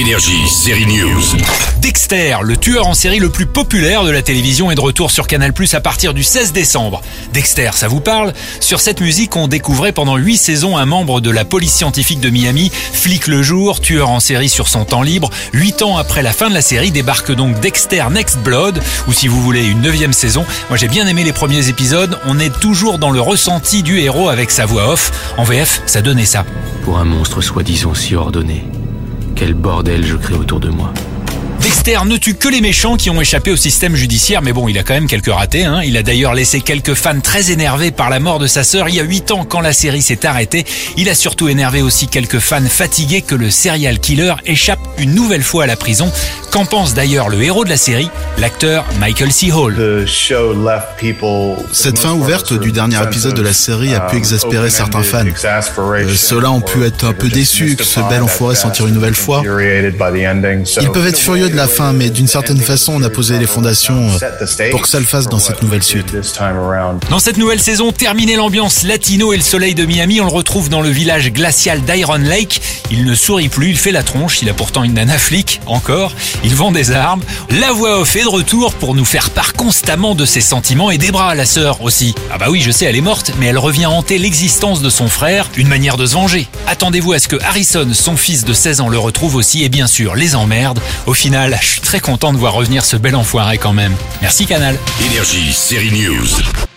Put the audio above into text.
Énergie, série News. Dexter, le tueur en série le plus populaire de la télévision est de retour sur Canal Plus à partir du 16 décembre. Dexter, ça vous parle? Sur cette musique, on découvrait pendant 8 saisons un membre de la police scientifique de Miami, flic le jour, tueur en série sur son temps libre. 8 ans après la fin de la série débarque donc Dexter Next Blood, ou si vous voulez une neuvième saison. Moi j'ai bien aimé les premiers épisodes, on est toujours dans le ressenti du héros avec sa voix off. En VF, ça donnait ça. Pour un monstre soi-disant si ordonné, quel bordel je crée autour de moi. Dexter ne tue que les méchants qui ont échappé au système judiciaire, mais bon, il a quand même quelques ratés. Hein. Il a d'ailleurs laissé quelques fans très énervés par la mort de sa sœur il y a 8 ans quand la série s'est arrêtée. Il a surtout énervé aussi quelques fans fatigués que le serial killer échappe une nouvelle fois à la prison. Qu'en pense d'ailleurs le héros de la série, l'acteur Michael C. Hall Cette fin ouverte du dernier épisode de la série a pu exaspérer certains fans. Euh, Ceux-là ont pu être un peu déçus que ce bel enfoiré s'en tire une nouvelle fois. Ils peuvent être furieux de la fin, mais d'une certaine façon, on a posé les fondations euh, pour que ça le fasse dans cette nouvelle suite. Dans cette nouvelle saison, terminée l'ambiance latino et le soleil de Miami, on le retrouve dans le village glacial d'Iron Lake. Il ne sourit plus, il fait la tronche, il a pourtant une nana flic, encore. Il vend des armes. La voix off est de retour pour nous faire part constamment de ses sentiments et des bras, la sœur aussi. Ah bah oui, je sais, elle est morte, mais elle revient hanter l'existence de son frère, une manière de se venger. Attendez-vous à ce que Harrison, son fils de 16 ans, le retrouve aussi et bien sûr les emmerde. Au final, je suis très content de voir revenir ce bel enfoiré quand même. Merci Canal. Énergie, série News.